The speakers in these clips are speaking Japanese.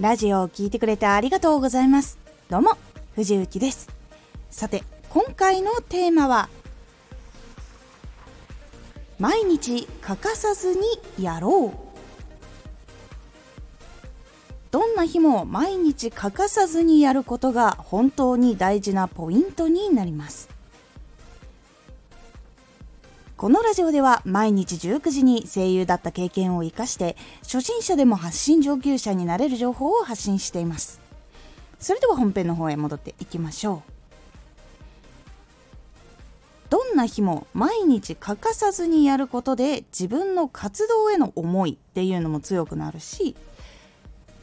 ラジオを聴いてくれてありがとうございます。どうも藤幸です。さて今回のテーマは毎日欠かさずにやろう。どんな日も毎日欠かさずにやることが本当に大事なポイントになります。このラジオでは毎日19時に声優だった経験を生かして初心者でも発信上級者になれる情報を発信しています。それでは本編の方へ戻っていきましょう。どんな日も毎日欠かさずにやることで自分の活動への思いっていうのも強くなるし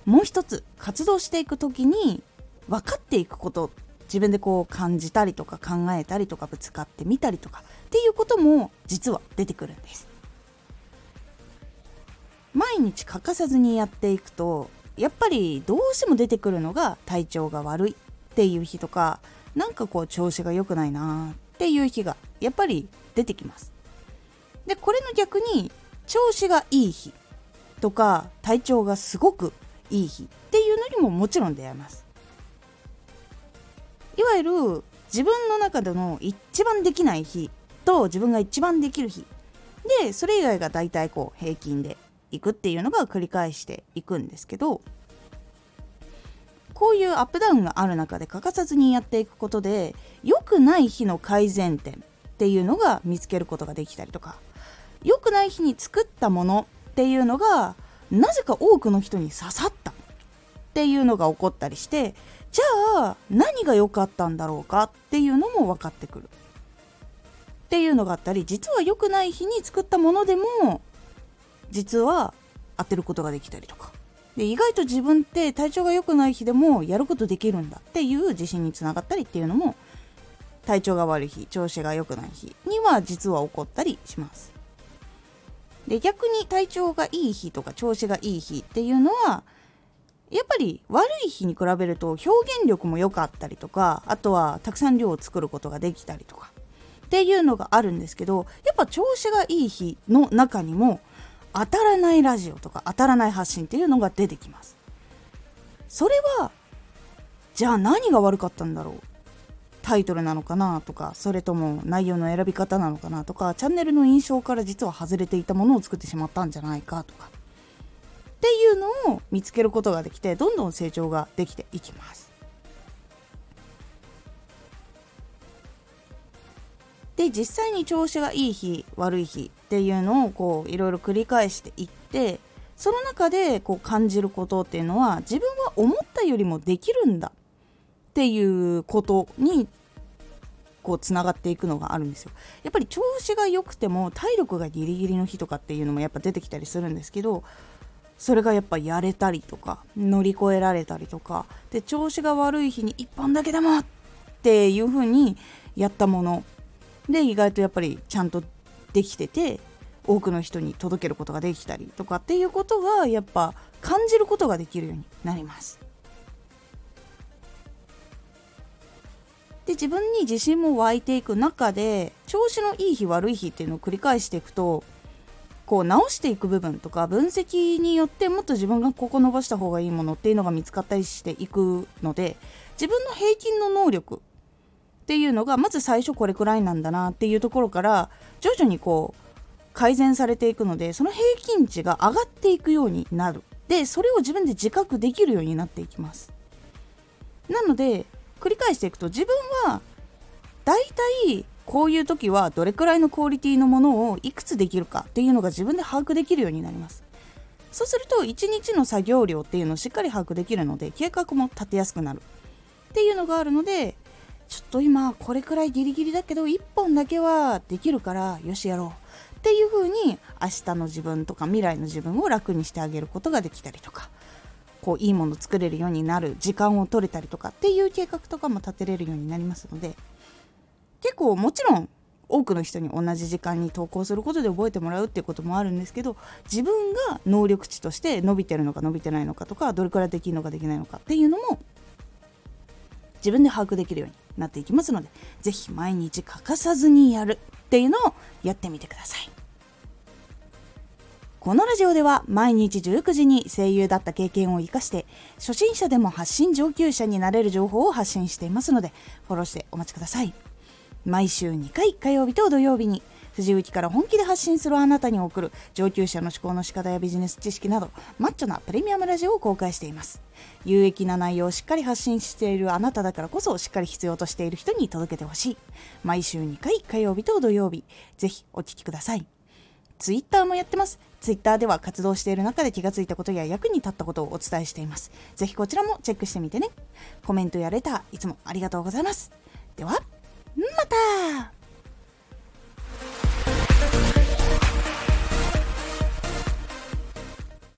もう一つ活動していく時に分かっていくことっ自分でこう感じたりとか考えたりとかぶつかってみたりとかっていうことも実は出てくるんです。毎日欠かさずにやっていくとやっぱりどうしても出てくるのが体調が悪いっていう日とかなんかこう調子が良くないなっていう日がやっぱり出てきます。でこれの逆に調子がいい日とか体調がすごくいい日っていうのにももちろん出会います。いわゆる自分の中での一番できない日と自分が一番できる日。でそれ以外が大体こう平均でいくっていうのが繰り返していくんですけどこういうアップダウンがある中で欠かさずにやっていくことで良くない日の改善点っていうのが見つけることができたりとか良くない日に作ったものっていうのがなぜか多くの人に刺さったっていうのが起こったりしてじゃあ何が良かったんだろうかっていうのも分かってくる。っていうのがあったり実は良くない日に作ったものでも実は当てることができたりとか。で意外と自分って体調が良くない日でもやることできるんだっていう自信につながったりっていうのも体調が悪い日調子が良くない日には実は起こったりします。で逆に体調がいい日とか調子がいい日っていうのはやっぱり悪い日に比べると表現力も良かったりとかあとはたくさん量を作ることができたりとかっていうのがあるんですけどやっぱ調子がいい日の中にも当たらないラジオとか当たらない発信っていうのが出てきます。それはじゃあ何が悪かったんだろうタイトルなのかなとかそれとも内容の選び方なのかなとかチャンネルの印象から実は外れていたものを作ってしまったんじゃないかとかっていうのを見つけることができてどんどん成長ができていきます。で実際に調子がいい日悪い日っていうのをこういろいろ繰り返していってその中でこう感じることっていうのは自分は思ったよりもできるんだっていうことにこうつながっていくのがあるんですよ。やっぱり調子が良くても体力がギリギリの日とかっていうのもやっぱ出てきたりするんですけどそれがやっぱやれたりとか乗り越えられたりとかで調子が悪い日に1本だけでもっていう風にやったもので意外とやっぱりちゃんとできてて多くの人に届けることができたりとかっていうことがやっぱ感じることができるようになります。で自分に自信も湧いていく中で調子のいい日悪い日っていうのを繰り返していくとこう直していく部分とか分析によってもっと自分がここ伸ばした方がいいものっていうのが見つかったりしていくので自分の平均の能力っていうのがまず最初これくらいなんだなっていうところから徐々にこう改善されていくのでその平均値が上がっていくようになる。でそれを自分で自覚できるようになっていきます。なので繰り返していくと自分はだいたいこういう時はどれくらいのクオリティのものをいくつできるかっていうのが自分で把握できるようになります。そうすると1日の作業量っていうのをしっかり把握できるので計画も立てやすくなるっていうのがあるのでちょっと今これくらいギリギリだけど1本だけはできるからよしやろうっていう風に明日の自分とか未来の自分を楽にしてあげることができたりとかこういいもの作れるようになる時間を取れたりとかっていう計画とかも立てれるようになりますので結構もちろん多くの人に同じ時間に投稿することで覚えてもらうっていうこともあるんですけど自分が能力値として伸びてるのか伸びてないのかとかどれくらいできるのかできないのかっていうのも自分で把握できるようになっていきますので是非毎日欠かさずにやるっていうのをやってみてください。このラジオでは毎日19時に声優だった経験を生かして初心者でも発信上級者になれる情報を発信していますのでフォローしてお待ちください。毎週2回火曜日と土曜日に藤雪から本気で発信するあなたに送る上級者の思考の仕方やビジネス知識などマッチョなプレミアムラジオを公開しています。有益な内容をしっかり発信しているあなただからこそしっかり必要としている人に届けてほしい。毎週2回火曜日と土曜日ぜひお聴きください。ツイッターもやってます。ツイッターでは活動している中で気がついたことや役に立ったことをお伝えしています。ぜひこちらもチェックしてみてね。コメントやレターいつもありがとうございます。ではまた。